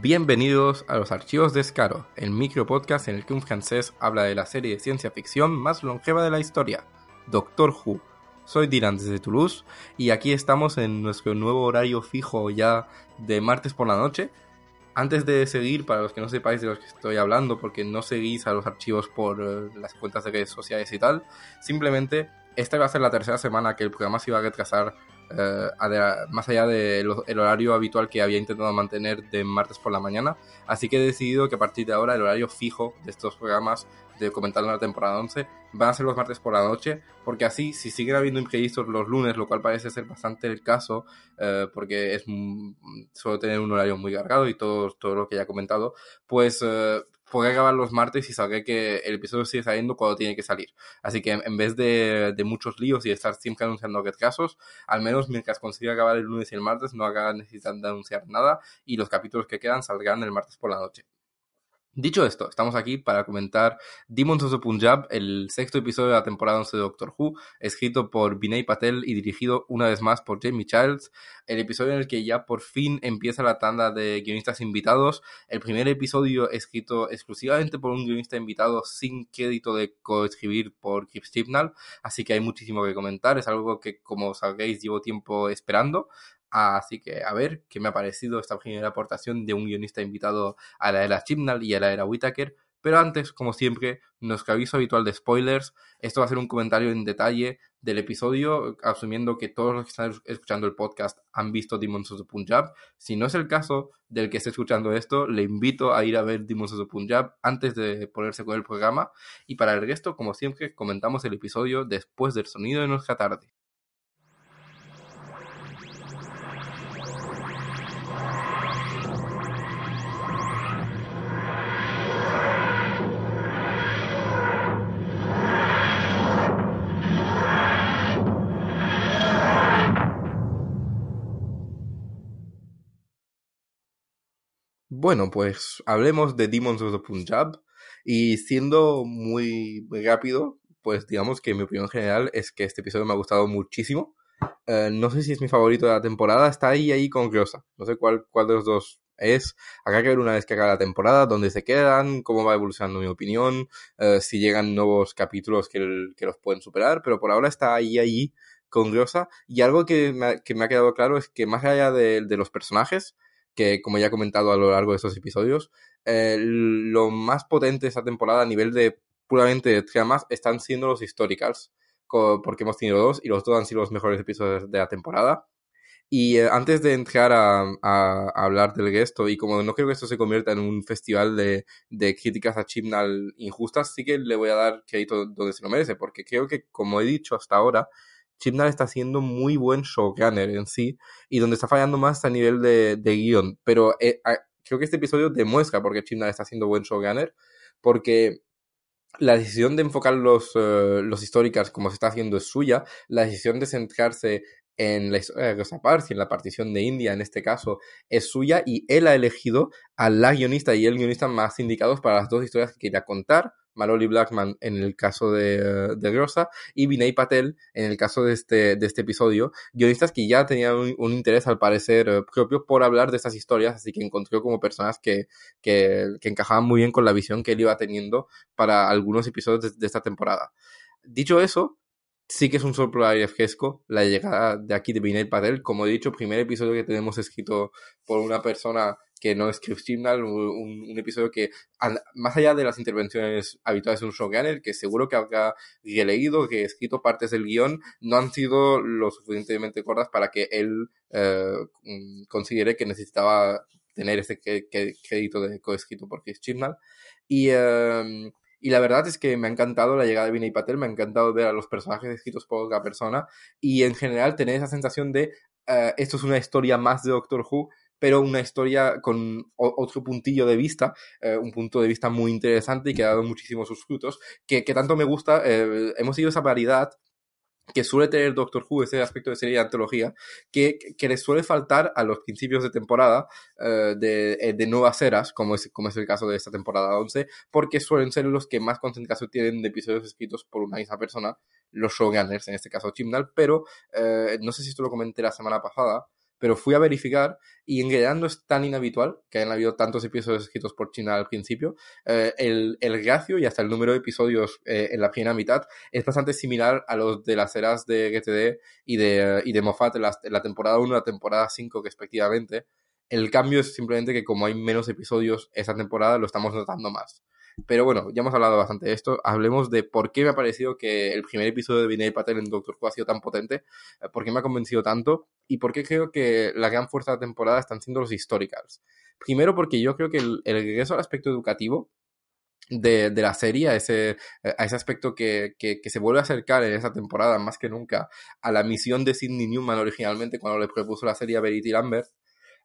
Bienvenidos a los Archivos de Escaro, el micro podcast en el que un francés habla de la serie de ciencia ficción más longeva de la historia, Doctor Who. Soy Dylan desde Toulouse y aquí estamos en nuestro nuevo horario fijo ya de martes por la noche. Antes de seguir, para los que no sepáis de lo que estoy hablando, porque no seguís a los archivos por eh, las cuentas de redes sociales y tal, simplemente esta va a ser la tercera semana que el programa se iba a retrasar más allá del horario habitual que había intentado mantener de martes por la mañana. Así que he decidido que a partir de ahora el horario fijo de estos programas de comentar la temporada 11 van a ser los martes por la noche, porque así, si siguen habiendo imprevistos los lunes, lo cual parece ser bastante el caso, eh, porque es suelo tener un horario muy cargado y todo, todo lo que ya he comentado, pues eh, podré grabar los martes y sabré que el episodio sigue saliendo cuando tiene que salir. Así que en vez de, muchos líos y estar siempre anunciando casos, al menos mientras consiga grabar el lunes y el martes no haga necesidad de anunciar nada y los capítulos que quedan saldrán el martes por la noche. Dicho esto, estamos aquí para comentar Demons of the Punjab, el sexto episodio de la temporada 11 de Doctor Who, escrito por Vinay Patel y dirigido una vez más por Jamie Childs, el episodio en el que ya por fin empieza la tanda de guionistas invitados, el primer episodio escrito exclusivamente por un guionista invitado sin crédito de coescribir por Kip Chibnall, así que hay muchísimo que comentar, es algo que como sabéis llevo tiempo esperando, Así que a ver qué me ha parecido esta primera aportación de un guionista invitado a la era Chibnall y a la era Whitaker. Pero antes, como siempre, nuestro aviso habitual de spoilers. Esto va a ser un comentario en detalle del episodio, asumiendo que todos los que están escuchando el podcast han visto Demons of the Punjab. Si no es el caso del que esté escuchando esto, le invito a ir a ver Demons of the Punjab antes de ponerse con el programa. Y para el resto, como siempre, comentamos el episodio después del sonido de nuestra tarde. Bueno, pues hablemos de Demons of the Punjab y siendo muy, rápido, pues digamos que mi opinión general es que este episodio me ha gustado muchísimo. Eh, no sé si es mi favorito de la temporada, está ahí ahí con Grosa. No sé cuál, de los dos es. Habrá que ver una vez que haga la temporada, dónde se quedan, cómo va evolucionando mi opinión, eh, si llegan nuevos capítulos que, los pueden superar, pero por ahora está ahí ahí con Grosa. Y algo que me, ha, quedado claro es que más allá de los personajes, que como ya he comentado a lo largo de estos episodios, eh, lo más potente de esta temporada a nivel de puramente de tramas están siendo los históricos porque hemos tenido dos y los dos han sido los mejores episodios de la temporada. Y eh, antes de entrar a, hablar del gesto, y como no creo que esto se convierta en un festival de, de críticas a Chibnall injustas, sí que le voy a dar crédito donde se lo merece, porque creo que, como he dicho hasta ahora, Chibnall está haciendo muy buen showrunner en sí y donde está fallando más a nivel de, de guion. Pero eh, creo que este episodio demuestra por qué Chibnall está haciendo buen showrunner porque la decisión de enfocar los, uh, como se está haciendo es suya, la decisión de centrarse en la historia de Rosa Parks y en la partición de India en este caso es suya y él ha elegido a la guionista y el guionista más indicados para las dos historias que quería contar Mallory Blackman en el caso de, de Grosa y Vinay Patel en el caso de este, de este episodio, guionistas que ya tenían un, interés al parecer eh, propio por hablar de estas historias, así que encontró como personas que, que, encajaban muy bien con la visión que él iba teniendo para algunos episodios de, esta temporada. Dicho eso, sí que es un soplo de fresco la llegada de aquí de Vinay Patel. Como he dicho, primer episodio que tenemos escrito por una persona que no es Chris Chibnall, un, episodio que, más allá de las intervenciones habituales de un showrunner, que seguro que habrá leído, que escrito partes del guion, no han sido lo suficientemente cortas para que él eh, considere que necesitaba tener ese crédito de coescrito por Chris Chibnall. Y, eh, y la verdad es que me ha encantado la llegada de Vinay Patel, me ha encantado ver a los personajes escritos por otra persona y en general tener esa sensación de uh, esto es una historia más de Doctor Who pero una historia con otro puntillo de vista, eh, un punto de vista muy interesante y que ha dado muchísimos sus frutos, que, que tanto me gusta. Eh, hemos ido esa variedad que suele tener Doctor Who, ese aspecto de serie de antología, que, que le suele faltar a los principios de temporada uh, de, de, nuevas eras, como es, como es el caso de esta temporada 11, porque suelen ser los que más concentración tienen de episodios escritos por una misma persona, los showrunners, en este caso Chimnall, pero uh, no sé si esto lo comenté la semana pasada, pero fui a verificar y en realidad no es tan inhabitual que hayan habido tantos episodios escritos por China al principio. Eh, el, el y hasta el número de episodios eh, en la primera mitad es bastante similar a los de las eras de GTD y de, y de Moffat en la, en la temporada 1 y la temporada 5 respectivamente. El cambio es simplemente que como hay menos episodios esa temporada lo estamos notando más. Pero bueno, ya hemos hablado bastante de esto. Hablemos de por qué me ha parecido que el primer episodio de Vinay Patel en Doctor Who ha sido tan potente, eh, por qué me ha convencido tanto y por qué creo que la gran fuerza de la temporada están siendo los históricos. Primero porque yo creo que el, el regreso al aspecto educativo de, de, la serie, a ese, a ese aspecto que, que, que, se vuelve a acercar en esa temporada más que nunca a la misión de Sidney Newman originalmente cuando le propuso la serie a Verity Lambert,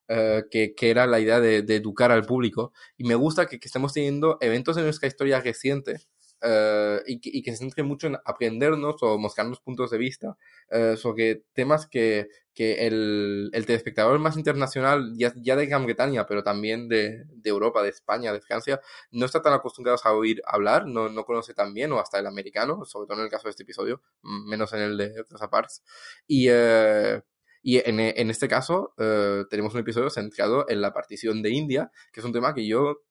Uh, que, que, era la idea de, de, educar al público. Y me gusta que, que estemos teniendo eventos en nuestra historia reciente uh, y, que, y, que, se centre mucho en aprendernos o mostrarnos puntos de vista uh, sobre temas que, que el, el, telespectador más internacional, ya, ya de Gran Bretaña, pero también de, de, Europa, de España, de Francia, no está tan acostumbrados a oír hablar, no, no conoce tan bien, o hasta el americano, sobre todo en el caso de este episodio, menos en el de Rosa Parks. Y y en, en este caso uh, tenemos un episodio centrado en la partición de India, que es un tema que yo,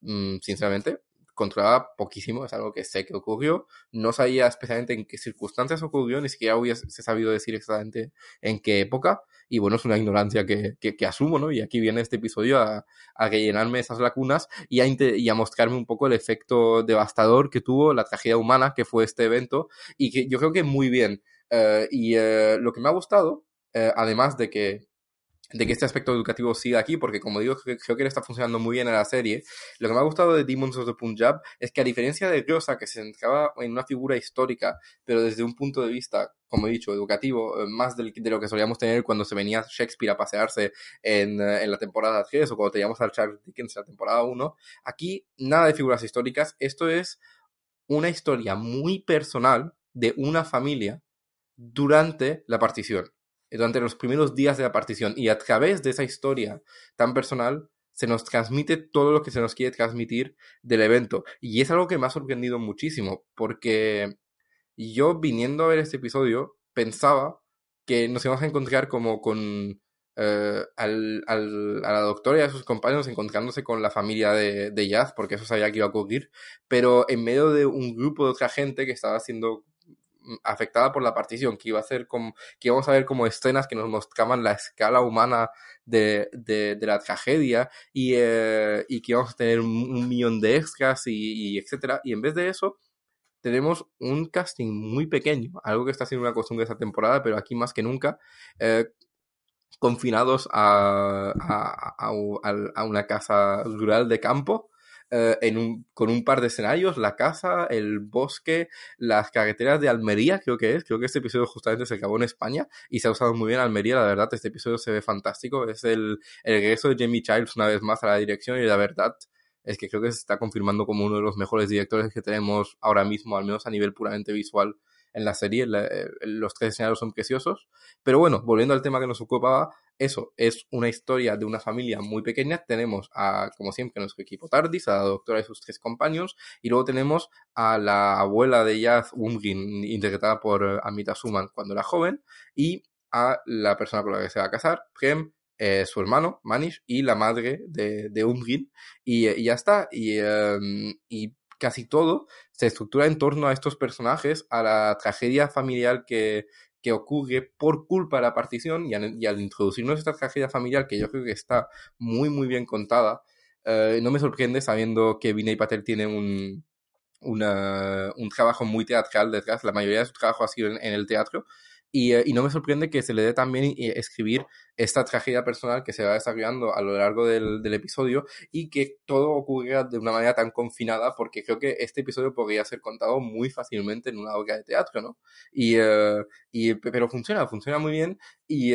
mmm, sinceramente, controlaba poquísimo, es algo que sé que ocurrió, no sabía especialmente en qué circunstancias ocurrió, ni siquiera hubiese sabido decir exactamente en qué época, y bueno, es una ignorancia que, que, que asumo, ¿no? Y aquí viene este episodio a, a rellenarme esas lacunas y a, y a mostrarme un poco el efecto devastador que tuvo la tragedia humana que fue este evento, y que yo creo que muy bien. Uh, y uh, lo que me ha gustado eh, además de que de que este aspecto educativo siga aquí, porque como digo, creo que está funcionando muy bien en la serie. Lo que me ha gustado de Demons of the Punjab es que a diferencia de Rosa, que se centraba en una figura histórica, pero desde un punto de vista, como he dicho, educativo, eh, más del, de lo que solíamos tener cuando se venía Shakespeare a pasearse en, en la temporada 3 o cuando teníamos al Charles Dickens en la temporada 1, aquí nada de figuras históricas, esto es una historia muy personal de una familia durante la partición durante los primeros días de la partición y a través de esa historia tan personal se nos transmite todo lo que se nos quiere transmitir del evento. Y es algo que me ha sorprendido muchísimo, porque yo viniendo a ver este episodio pensaba que nos íbamos a encontrar como con eh, al, al, a la doctora y a sus compañeros encontrándose con la familia de, de Jazz, porque eso sabía que iba a ocurrir, pero en medio de un grupo de otra gente que estaba haciendo afectada por la partición, que iba a ser como, que íbamos a ver como escenas que nos mostraban la escala humana de, de, de la tragedia y, eh, y, que íbamos a tener un, millón de extras y, etcétera. Y en vez de eso, tenemos un casting muy pequeño, algo que está siendo una costumbre esta temporada, pero aquí más que nunca, eh, confinados a, a, una casa rural de campo eh, en un, con un par de escenarios, la casa, el bosque, las carreteras de Almería, creo que es. Creo que este episodio justamente se acabó en España y se ha usado muy bien Almería, la verdad, este episodio se ve fantástico. Es el, el regreso de Jamie Childs una vez más a la dirección y la verdad es que creo que se está confirmando como uno de los mejores directores que tenemos ahora mismo, al menos a nivel puramente visual en la serie. La, los tres escenarios son preciosos. Pero bueno, volviendo al tema que nos ocupaba, eso es una historia de una familia muy pequeña. Tenemos a, como siempre, nuestro equipo Tardis, a la doctora y sus tres compañeros, y luego tenemos a la abuela de Yaz Umgin, interpretada por Amita Suman cuando era joven, y a la persona con la que se va a casar, Prem, eh, su hermano, Manish, y la madre de, de Umgin, y, y ya está. Y, um, y casi todo se estructura en torno a estos personajes, a la tragedia familiar que, que ocurre por culpa de la partición y al, introducirnos esta tragedia familiar que yo creo que está muy muy bien contada, eh, no me sorprende sabiendo que Vinay Patel tiene un, un trabajo muy teatral detrás, la mayoría de su trabajo ha sido en el teatro eh, y, no me sorprende que se le dé también eh, escribir esta tragedia personal que se va desarrollando a lo largo del, episodio y que todo ocurra de una manera tan confinada porque creo que este episodio podría ser contado muy fácilmente en una obra de teatro, ¿no? Y, eh, y pero funciona, funciona muy bien y,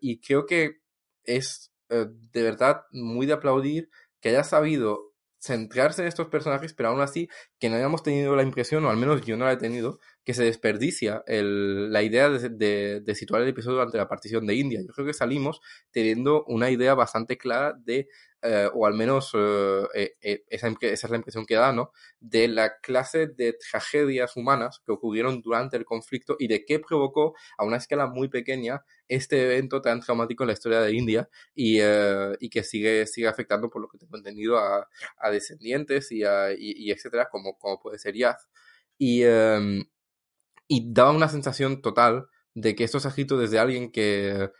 y creo que es de verdad muy de aplaudir que haya sabido centrarse en estos personajes, pero aún así que no hayamos tenido la impresión, o al menos yo no la he tenido, que se desperdicia el, la idea de, de, situar el episodio durante la partición de India. Yo creo que salimos teniendo una idea bastante clara de eh, o al menos eh, eh, esa, esa, es la impresión que da, ¿no? De la clase de tragedias humanas que ocurrieron durante el conflicto y de qué provocó a una escala muy pequeña este evento tan traumático en la historia de India y, y que sigue, sigue afectando, por lo que tengo entendido, a, a descendientes y, a, y, etcétera, como, como puede ser Yaz. Y, em, y daba una sensación total de que esto se escrito desde alguien que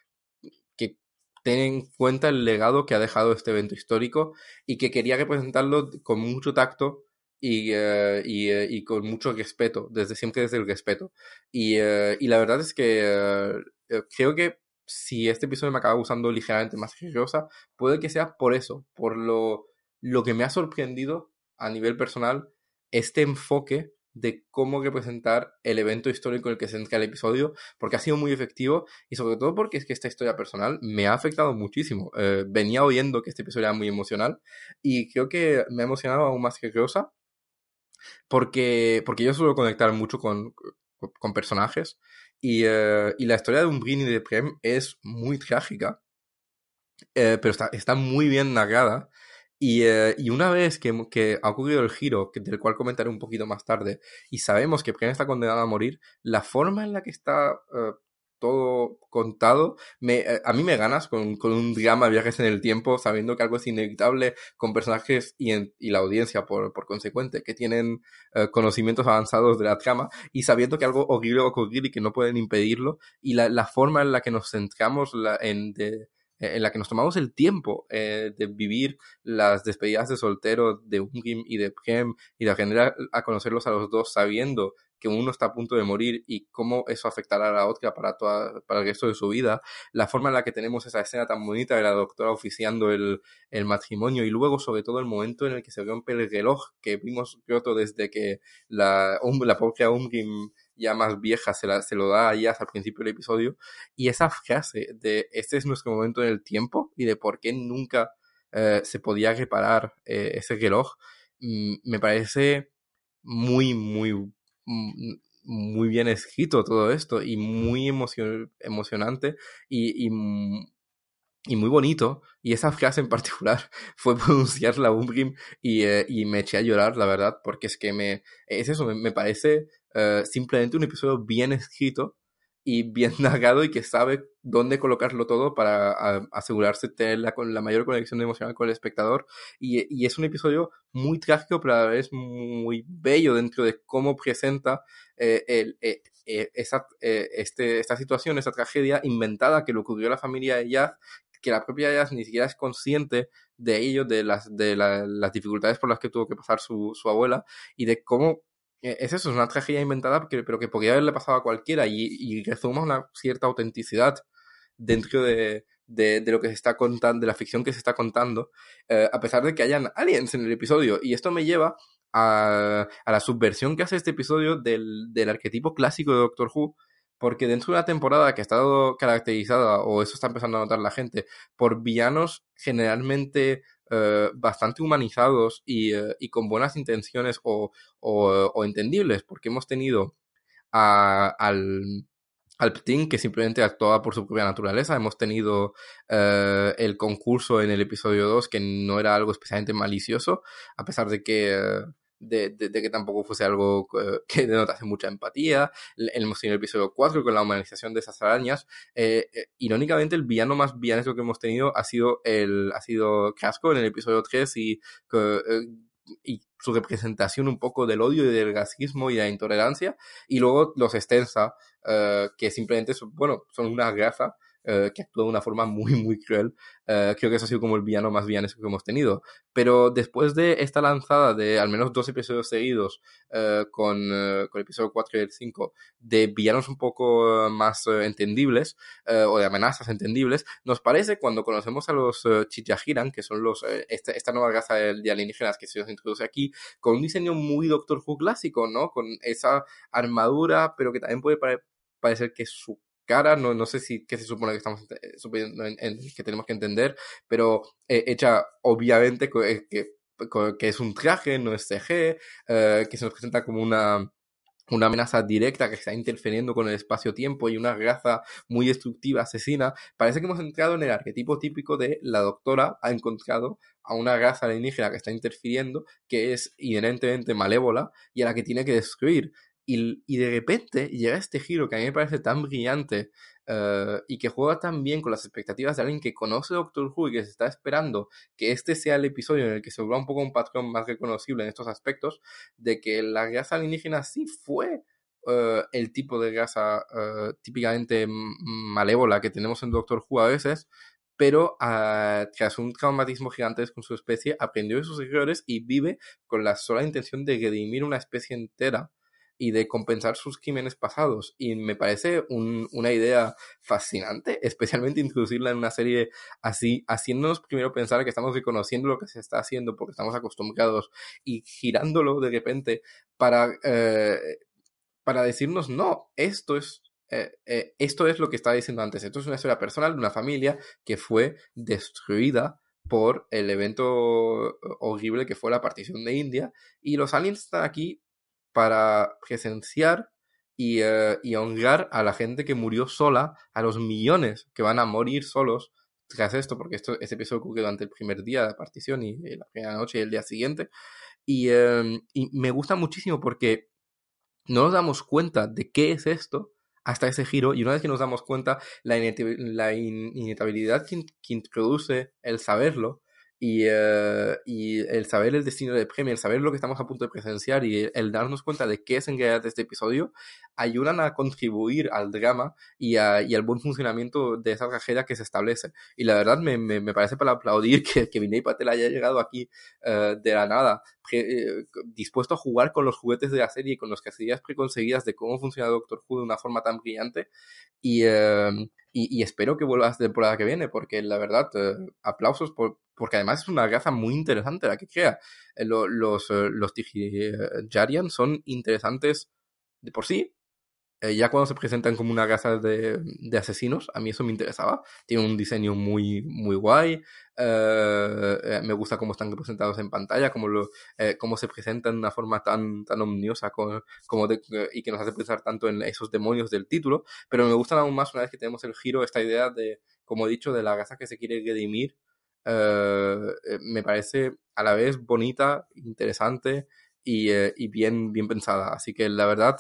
ten en cuenta el legado que ha dejado este evento histórico y que quería representarlo con mucho tacto y, eh, eh, y, con mucho respeto, desde siempre desde el respeto. Y, eh, y la verdad es que creo que si este episodio me acaba gustando ligeramente más generosa, puede que sea por eso, por lo, lo que me ha sorprendido a nivel personal, este enfoque de cómo representar el evento histórico en el que se centra el episodio, porque ha sido muy efectivo y sobre todo porque es que esta historia personal me ha afectado muchísimo. Eh, venía oyendo que este episodio era muy emocional y creo que me ha emocionado aún más que Rosa, porque, porque yo suelo conectar mucho con, con personajes y, eh, y, la historia de Umbrini y de Prem es muy trágica, eh, pero está, está muy bien narrada y, eh, y, una vez que, que, ha ocurrido el giro, que, del cual comentaré un poquito más tarde, y sabemos que Brian está condenado a morir, la forma en la que está uh, todo contado, me, uh, a mí me ganas con, con, un drama viajes en el tiempo, sabiendo que algo es inevitable, con personajes y, en, y la audiencia, por, por consecuente, que tienen uh, conocimientos avanzados de la trama, y sabiendo que algo horrible va a ocurrir y que no pueden impedirlo, y la, la forma en la que nos centramos la, en... De, eh, en la que nos tomamos el tiempo eh, de vivir las despedidas de soltero de Ungrim y de Prem y de aprender a, conocerlos a los dos sabiendo que uno está a punto de morir y cómo eso afectará a la otra para, toda, para el resto de su vida, la forma en la que tenemos esa escena tan bonita de la doctora oficiando el, el matrimonio y luego sobre todo el momento en el que se rompe el reloj que vimos Kyoto desde que la, la propia Ungrim ya más vieja se, la, se lo da a Yaz al principio del episodio. Y esa frase de este es nuestro momento en el tiempo y de por qué nunca eh, se podía reparar eh, ese reloj, mm, me parece muy, muy, mm, muy bien escrito todo esto y muy emocionante y, y, y, muy bonito. Y esa frase en particular fue pronunciar la Umbrim y, eh, y, me eché a llorar, la verdad, porque es que me, es eso, me parece eh, simplemente un episodio bien escrito y bien narrado y que sabe dónde colocarlo todo para asegurarse de la, la mayor conexión emocional con el espectador. Y, y, es un episodio muy trágico, pero a la vez muy bello dentro de cómo presenta eh, el, eh, esa, este, esta situación, esta tragedia inventada que le ocurrió a la familia de Yaz, que la propia Yaz ni siquiera es consciente de ello, de las, de las dificultades por las que tuvo que pasar su, su abuela y de cómo eh, es eso, es una tragedia inventada, pero que podría haberle pasado a cualquiera y, y resuma una cierta autenticidad dentro de, de, lo que se está contando, de la ficción que se está contando, eh, a pesar de que hayan aliens en el episodio. Y esto me lleva a, a la subversión que hace este episodio del, arquetipo clásico de Doctor Who, porque dentro de una temporada que ha estado caracterizada, o eso está empezando a notar la gente, por villanos generalmente eh, bastante humanizados y, eh, y, con buenas intenciones o, o, entendibles, porque hemos tenido a, al, al Pting, que simplemente actuaba por su propia naturaleza. Hemos tenido eh, el concurso en el episodio 2, que no era algo especialmente malicioso, a pesar de que de, que tampoco fuese algo eh, que denotase mucha empatía. Hemos tenido el episodio 4 con la humanización de esas arañas. Eh, eh, irónicamente, el villano más villanesco que hemos tenido ha sido el ha sido Casco en el episodio 3 y y su representación un poco del odio y del racismo y de la intolerancia. Y luego los Extensa, que simplemente son, bueno, son una raza eh, que actúa de una forma muy, muy cruel. Eh, creo que eso ha sido como el villano más villanesco que hemos tenido. Pero después de esta lanzada de al menos dos episodios seguidos, eh, con, con, el episodio 4 y el 5, de villanos un poco más entendibles, o de amenazas entendibles, nos parece cuando conocemos a los Chichajiran, que son los esta, esta, nueva raza de alienígenas que se nos introduce aquí, con un diseño muy Doctor Who clásico, ¿no? Con esa armadura, pero que también puede parecer que su cara, no, no sé si qué se supone que estamos en, que tenemos que entender, pero eh, hecha obviamente eh, que, que, es un traje, no es CG, eh, que se nos presenta como una, una amenaza directa que está interfiriendo con el espacio-tiempo y una raza muy destructiva, asesina. Parece que hemos entrado en el arquetipo típico de la doctora ha encontrado a una raza alienígena que está interfiriendo, que es inherentemente malévola y a la que tiene que destruir. Y, de repente llega este giro que a mí me parece tan brillante eh, y que juega tan bien con las expectativas de alguien que conoce Doctor Who y que se está esperando que este sea el episodio en el que se vuelva un poco un patrón más reconocible en estos aspectos, de que la raza alienígena sí fue eh, el tipo de raza eh, típicamente malévola que tenemos en Doctor Who a veces, pero ah, tras un traumatismo gigante con su especie, aprendió de sus errores y vive con la sola intención de redimir una especie entera y de compensar sus crímenes pasados. Y me parece una idea fascinante, especialmente introducirla en una serie así, haciéndonos primero pensar que estamos reconociendo lo que se está haciendo porque estamos acostumbrados y girándolo de repente para, eh, para decirnos, no, esto es eh, eh, esto es lo que estaba diciendo antes. Esto es una historia personal de una familia que fue destruida por el evento horrible que fue la partición de India. Y los aliens están aquí para presenciar eh, y, honrar a la gente que murió sola, a los millones que van a morir solos tras esto, porque esto, este episodio ocurrió durante el primer día de la partición y, la primera noche y el día siguiente. Y, em, y, me gusta muchísimo porque no nos damos cuenta de qué es esto hasta ese giro y una vez que nos damos cuenta la, inevitabilidad que, que introduce el saberlo y, eh, y, el saber el destino del premio, el saber lo que estamos a punto de presenciar y el, darnos cuenta de qué es en realidad este episodio, ayudan a contribuir al drama y, al buen funcionamiento de esa tragedia que se establece. Y la verdad me, me, parece para aplaudir que, que Vinay Patel haya llegado aquí uh, de la nada, eh, dispuesto a jugar con los juguetes de la serie y con las casillas preconcebidas de cómo funciona Doctor Who de una forma tan brillante. Y, y, espero que vuelva la temporada que viene, porque la verdad, aplausos por, porque además es una raza muy interesante la que crea. Eh, los, los, eh, los Jarian son interesantes de por sí. Eh, ya cuando se presentan como una raza de, de, asesinos, a mí eso me interesaba. Tiene un diseño muy, muy guay. me gusta cómo están representados en pantalla, cómo, lo, cómo se presentan de una forma tan, tan omniosa como, como y que nos hace pensar tanto en esos demonios del título. Pero me gustan aún más una vez que tenemos el giro, esta idea de, como he dicho, de la raza que se quiere redimir eh, eh, me parece a la vez bonita, interesante y, eh, y, bien, bien pensada. Así que la verdad,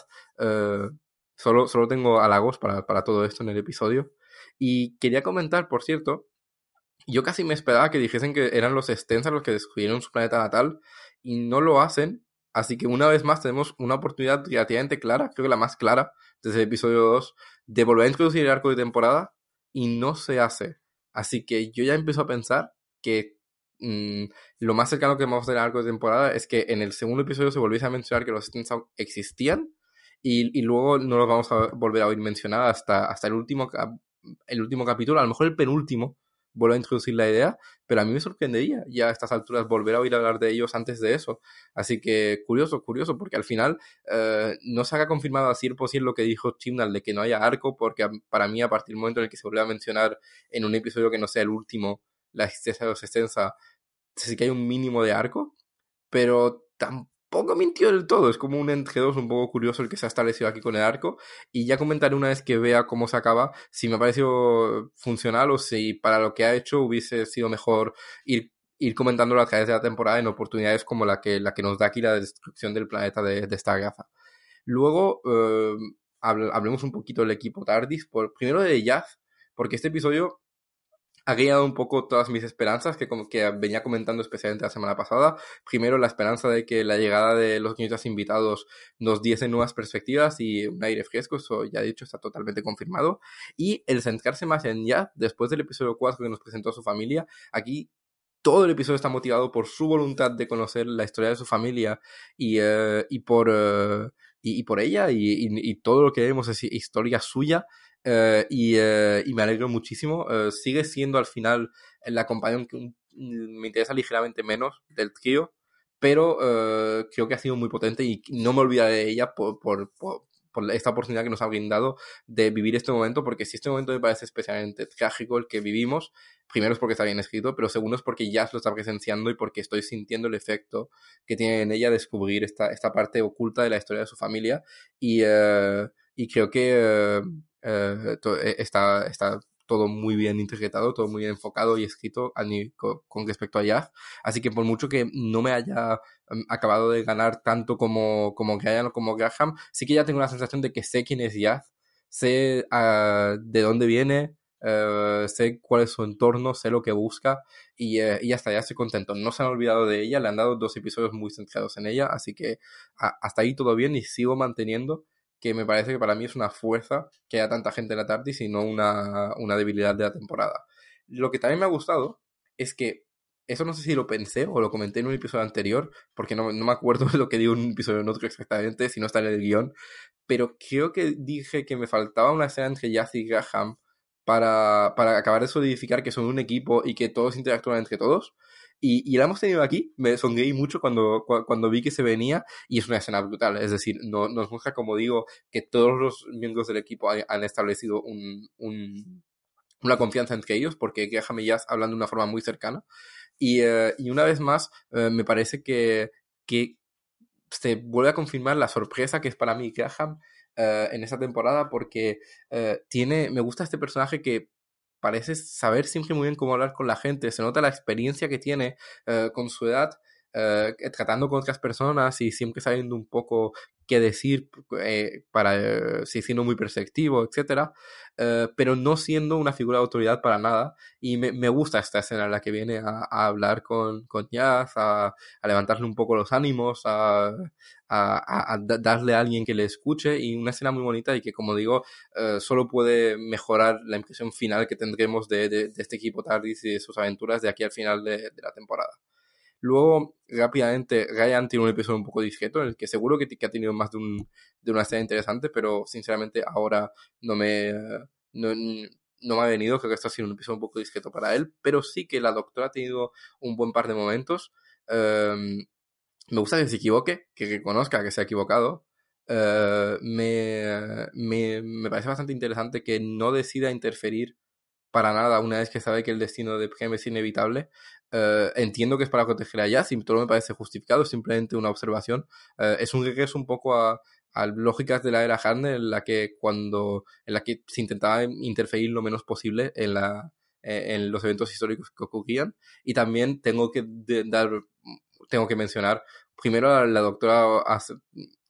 solo, solo tengo halagos para, para todo esto en el episodio. Y quería comentar, por cierto, yo casi me esperaba que dijesen que eran los Stensas los que descubrieron su planeta natal y no lo hacen. Así que una vez más tenemos una oportunidad relativamente clara, creo que la más clara desde el episodio 2, de volver a introducir el arco de temporada y no se hace. Así que yo ya empiezo a pensar que mm, lo más cercano que vamos a tener algo de temporada es que en el segundo episodio se volviese a mencionar que los Stins existían y, y, luego no los vamos a volver a oír mencionar hasta, hasta el, último, el último capítulo, a lo mejor el penúltimo vuelvo a introducir la idea, pero a mí me sorprendería ya a estas alturas volver a oír hablar de ellos antes de eso. Así que curioso, curioso, porque al final eh, no se ha confirmado así por lo que dijo Chimnal de que no haya arco, porque para mí a partir del momento en el que se vuelve a mencionar en un episodio que no sea el último, la existencia de los extensa, sí que hay un mínimo de arco, pero tampoco mintió del todo. Es como un entre dos un poco curioso el que se ha establecido aquí con el arco. Y ya comentaré una vez que vea cómo se acaba si me ha parecido funcional o si para lo que ha hecho hubiese sido mejor ir ir comentándolo a través de la temporada en oportunidades como la que, la que nos da aquí la destrucción del planeta de, esta gafa. Luego, eh, hablemos un poquito del equipo TARDIS. Por, primero de Jazz, porque este episodio ha guiado un poco todas mis esperanzas que, como que venía comentando especialmente la semana pasada. Primero, la esperanza de que la llegada de los guionistas invitados nos diese nuevas perspectivas y un aire fresco, eso ya dicho, está totalmente confirmado. Y el centrarse más en ya, después del episodio 4 que nos presentó a su familia, aquí todo el episodio está motivado por su voluntad de conocer la historia de su familia y, eh, y por... Eh, y, por ella y, y, todo lo que vemos es historia suya eh, eh, y, me alegro muchísimo. Eh, sigue siendo al final la compañía que me interesa ligeramente menos del trío, pero creo que ha sido muy potente y no me olvidaré de ella por, por, por, esta oportunidad que nos ha brindado de vivir este momento, porque si este momento me parece especialmente trágico el que vivimos, primero es porque está bien escrito, pero segundo es porque ya lo está presenciando y porque estoy sintiendo el efecto que tiene en ella descubrir esta, esta parte oculta de la historia de su familia y, y creo que eh, eh, está, está todo muy bien interpretado, todo muy bien enfocado y escrito con, respecto a Yaz. Así que por mucho que no me haya em, acabado de ganar tanto como, como Ryan o como Graham, sí que ya tengo la sensación de que sé quién es Yaz, sé ah, de dónde viene, eh, sé cuál es su entorno, sé lo que busca y, y, hasta ya estoy contento. No se han olvidado de ella, le han dado dos episodios muy centrados en ella, así que hasta ahí todo bien y sigo manteniendo que me parece que para mí es una fuerza que haya tanta gente en la TARDIS y no una, una debilidad de la temporada. Lo que también me ha gustado es que eso no sé si lo pensé o lo comenté en un episodio anterior, porque no, no, me acuerdo de lo que digo en un episodio en otro exactamente, si no está en el guion, pero creo que dije que me faltaba una escena entre Jazz y Graham para, para acabar de solidificar que son un equipo y que todos interactúan entre todos. Y, y la hemos tenido aquí, me sonreí mucho cuando, cuando vi que se venía y es una escena brutal. Es decir, no, nos muestra, como digo, que todos los miembros del equipo han, establecido un, un, una confianza entre ellos porque Graham y Jazz hablan de una forma muy cercana. Y, eh, y una vez más, eh, me parece que, que se vuelve a confirmar la sorpresa que es para mí Graham uh, en esa temporada porque tiene, me gusta este personaje que parece saber siempre muy bien cómo hablar con la gente, se nota la experiencia que tiene eh, con su edad, eh, tratando con otras personas y siempre sabiendo un poco qué decir eh, para eh, siendo muy perceptivo, etcétera, eh, pero no siendo una figura de autoridad para nada. Y me, me gusta esta escena en la que viene a, hablar con, con Jazz, a, a, levantarle un poco los ánimos, a, a, darle a alguien que le escuche. Y una escena muy bonita y que, como digo, eh, solo puede mejorar la impresión final que tendremos de, de, de, este equipo TARDIS y de sus aventuras de aquí al final de, de la temporada. Luego, rápidamente, Ryan tiene un episodio un poco discreto, en el que seguro que, que ha tenido más de, un, una escena interesante, pero sinceramente ahora no me, no, no me ha venido, creo que esto ha sido un episodio un poco discreto para él, pero sí que la doctora ha tenido un buen par de momentos. Um, me gusta que se equivoque, que reconozca que se ha equivocado. Uh, me, me, me, parece bastante interesante que no decida interferir para nada una vez que sabe que el destino de Prem es inevitable. Uh, entiendo que es para proteger a Jazz y todo me parece justificado, simplemente una observación. Uh, es un regreso un poco a, a, lógicas de la era Harner en la que cuando en la que se intentaba interferir lo menos posible en la eh, en los eventos históricos que ocurrían y también tengo que dar tengo que mencionar primero a la doctora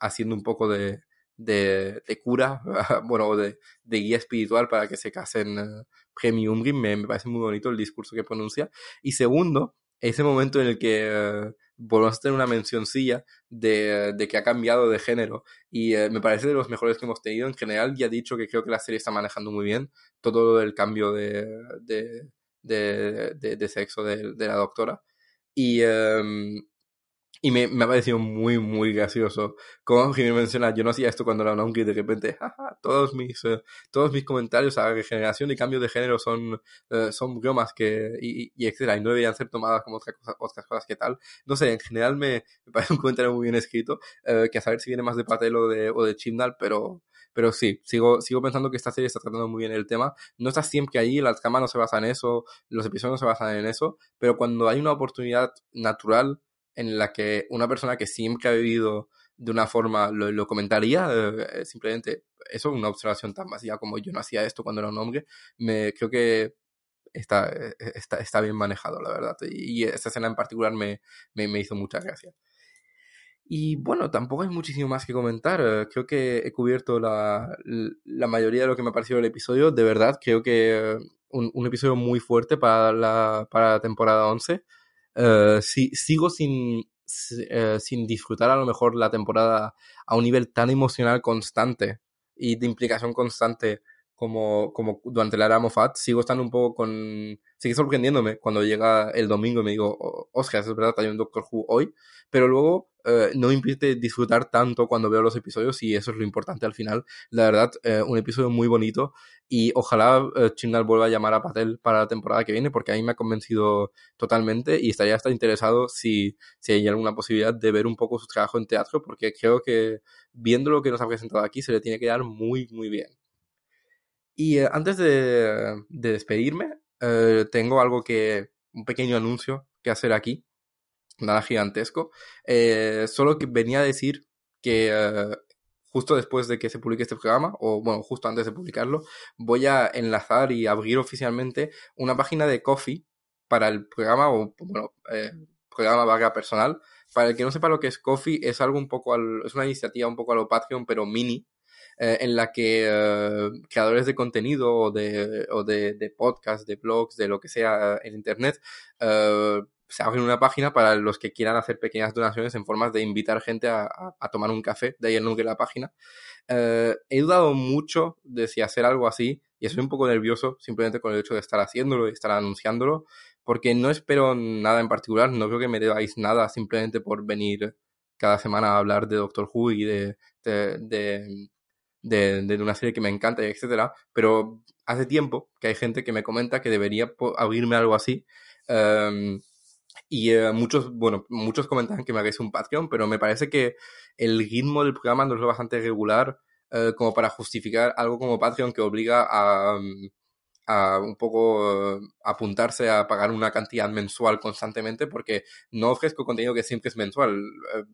haciendo un poco de, de, de cura, bueno, de, de, guía espiritual para que se casen uh, Premium me, me, parece muy bonito el discurso que pronuncia. Y segundo, ese momento en el que uh, volvemos a tener una mencioncilla de, de, que ha cambiado de género y uh, me parece de los mejores que hemos tenido. En general, ya he dicho que creo que la serie está manejando muy bien todo el cambio de, de, de, sexo de, la doctora. Y, um, y me, me, ha parecido muy, muy gracioso. Como Jimmy menciona, yo no hacía esto cuando era un y de repente, jaja, todos mis, uh, todos mis comentarios a regeneración y cambio de género son, uh, son bromas que, y, y, etcétera, y no deberían ser tomadas como otra cosa, otras cosas que tal. No sé, en general me, me parece un comentario muy bien escrito, uh, que a saber si viene más de Patel o de, o de Chimdal, pero, pero sí, sigo, sigo pensando que esta serie está tratando muy bien el tema. No está siempre ahí, las camas no se basan en eso, los episodios no se basan en eso, pero cuando hay una oportunidad natural, en la que una persona que siempre ha vivido de una forma lo, comentaría, eh, simplemente eso, una observación tan básica como yo no hacía esto cuando era un hombre, me creo que está, eh, está, está bien manejado, la verdad. Y, y esta escena en particular me, me, me hizo mucha gracia. Y bueno, tampoco hay muchísimo más que comentar. Eh, creo que he cubierto la, la mayoría de lo que me ha parecido el episodio. De verdad, creo que un, episodio muy fuerte para la, para la temporada 11. Uh, sigo sin, sin disfrutar a lo mejor la temporada a un nivel tan emocional constante y de implicación constante como, durante la era Moffat, sigo estando un poco con... Sigue sorprendiéndome. Cuando llega el domingo y me digo, Oscar, es verdad, hay un Doctor Who hoy, pero luego eh, no me impide disfrutar tanto cuando veo los episodios y eso es lo importante al final. La verdad, eh, un episodio muy bonito y ojalá eh, vuelva a llamar a Patel para la temporada que viene porque ahí me ha convencido totalmente y estaría hasta interesado si, si hay alguna posibilidad de ver un poco su trabajo en teatro porque creo que viendo lo que nos ha presentado aquí se le tiene que dar muy, muy bien. Y eh, antes de, despedirme, eh, tengo algo que, un pequeño anuncio que hacer aquí, nada gigantesco. Eh, solo que venía a decir que justo después de que se publique este programa, o bueno, justo antes de publicarlo, voy a enlazar y abrir oficialmente una página de Coffee para el programa, o bueno, programa vaga personal. Para el que no sepa lo que es Coffee, es algo un poco, es una iniciativa un poco a lo Patreon, pero mini, eh, en la que eh, creadores de contenido o de, o de, de podcast, de blogs, de lo que sea en Internet, eh, se abren una página para los que quieran hacer pequeñas donaciones en formas de invitar gente a, a, tomar un café, de ahí el nombre de la página. he dudado mucho de si hacer algo así y estoy un poco nervioso simplemente con el hecho de estar haciéndolo y estar anunciándolo, porque no espero nada en particular, no creo que me debáis nada simplemente por venir cada semana a hablar de Doctor Who y de, de de, de, una serie que me encanta, etcétera, pero hace tiempo que hay gente que me comenta que debería abrirme algo así. Um, y uh, muchos, bueno, muchos comentan que me hagáis un Patreon, pero me parece que el ritmo del programa no es bastante regular uh, como para justificar algo como Patreon que obliga a, um, a un poco eh, apuntarse a pagar una cantidad mensual constantemente porque no ofrezco contenido que siempre es mensual. Eh,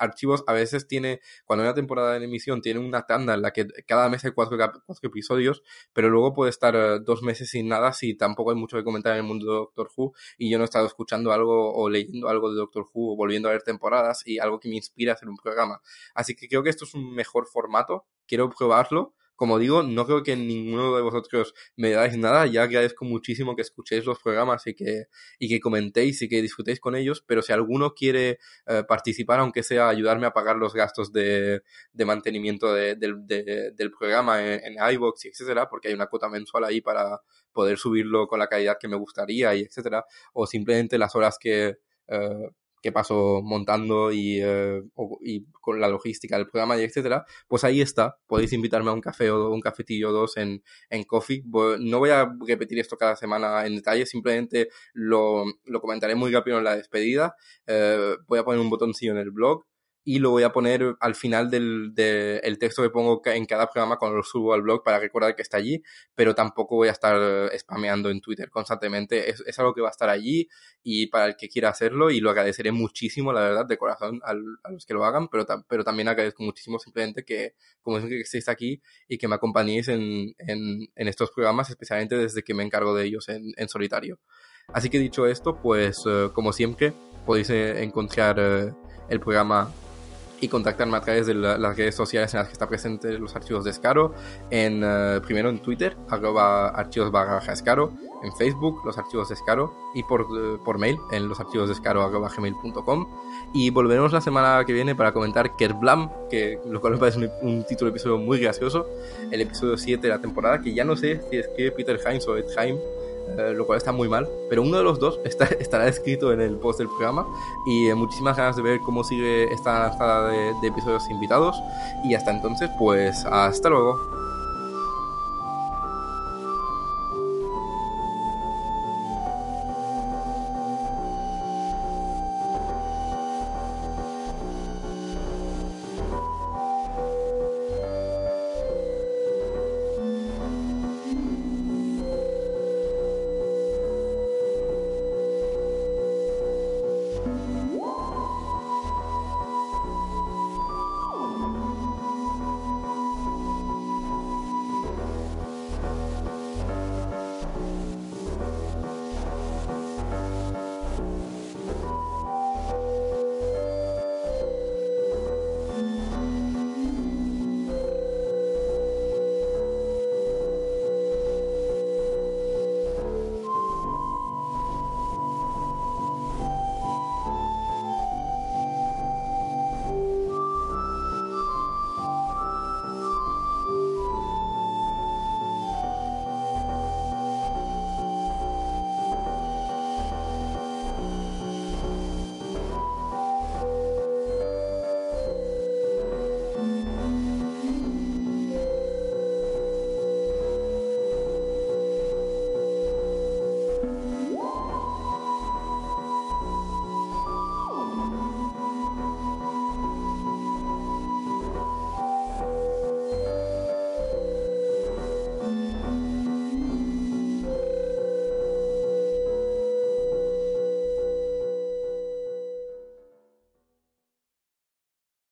archivos a veces tiene, cuando una temporada de emisión tiene una tanda en la que cada mes hay cuatro, cuatro episodios, pero luego puede estar eh, dos meses sin nada si tampoco hay mucho que comentar en el mundo de Doctor Who y yo no he estado escuchando algo o leyendo algo de Doctor Who o volviendo a ver temporadas y algo que me inspira a hacer un programa. Así que creo que esto es un mejor formato, quiero probarlo como digo, no creo que ninguno de vosotros me dais nada, ya agradezco muchísimo que escuchéis los programas y que, y que comentéis y que disfrutéis con ellos, pero si alguno quiere eh, participar, aunque sea ayudarme a pagar los gastos de, de mantenimiento de, del programa en, en iVoox y etcétera, porque hay una cuota mensual ahí para poder subirlo con la calidad que me gustaría y etcétera, o simplemente las horas que, eh, que paso montando y, eh, y, con la logística del programa y etcétera, pues ahí está. Podéis invitarme a un café o un cafetillo o dos en, en Coffee. No voy a repetir esto cada semana en detalle, simplemente lo, lo comentaré muy rápido en la despedida. Eh, voy a poner un botoncillo en el blog y lo voy a poner al final del el texto que pongo en cada programa cuando lo subo al blog para recordar que está allí, pero tampoco voy a estar spameando en Twitter constantemente. Es, es algo que va a estar allí y para el que quiera hacerlo y lo agradeceré muchísimo, la verdad, de corazón a los que lo hagan, pero, pero también agradezco muchísimo simplemente que, como es que estéis aquí y que me acompañéis en, en, en, estos programas, especialmente desde que me encargo de ellos en, en solitario. Así que dicho esto, pues eh, como siempre, podéis eh, encontrar eh, el programa y contactarme a través de las redes sociales en las que está presente los archivos de Escaro. En, uh, primero en Twitter, arroba archivos barra Escaro. En Facebook, los archivos de Escaro. Y por, uh, por mail, en los archivos de Escaro arroba gmail.com. Y volveremos la semana que viene para comentar Kerblam, que lo cual me parece un, un título de episodio muy gracioso. El episodio 7 de la temporada, que ya no sé si es que Peter Hines o Ed Heim eh, lo cual está muy mal, pero uno de los dos está, estará escrito en el post del programa y eh, muchísimas ganas de ver cómo sigue esta lanzada de, de episodios invitados y hasta entonces pues hasta luego.